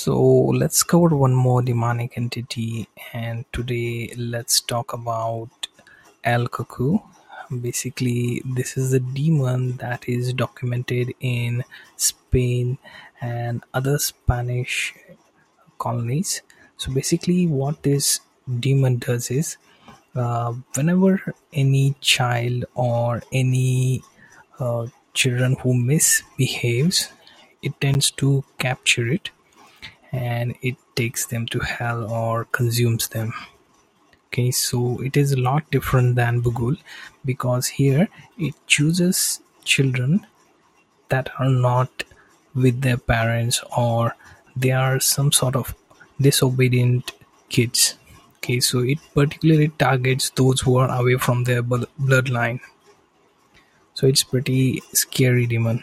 So let's cover one more demonic entity, and today let's talk about El Cuco. Basically, this is a demon that is documented in Spain and other Spanish colonies. So basically, what this demon does is, uh, whenever any child or any uh, children who misbehaves, it tends to capture it and it takes them to hell or consumes them. Okay so it is a lot different than bugul because here it chooses children that are not with their parents or they are some sort of disobedient kids. Okay so it particularly targets those who are away from their bloodline. So it's pretty scary demon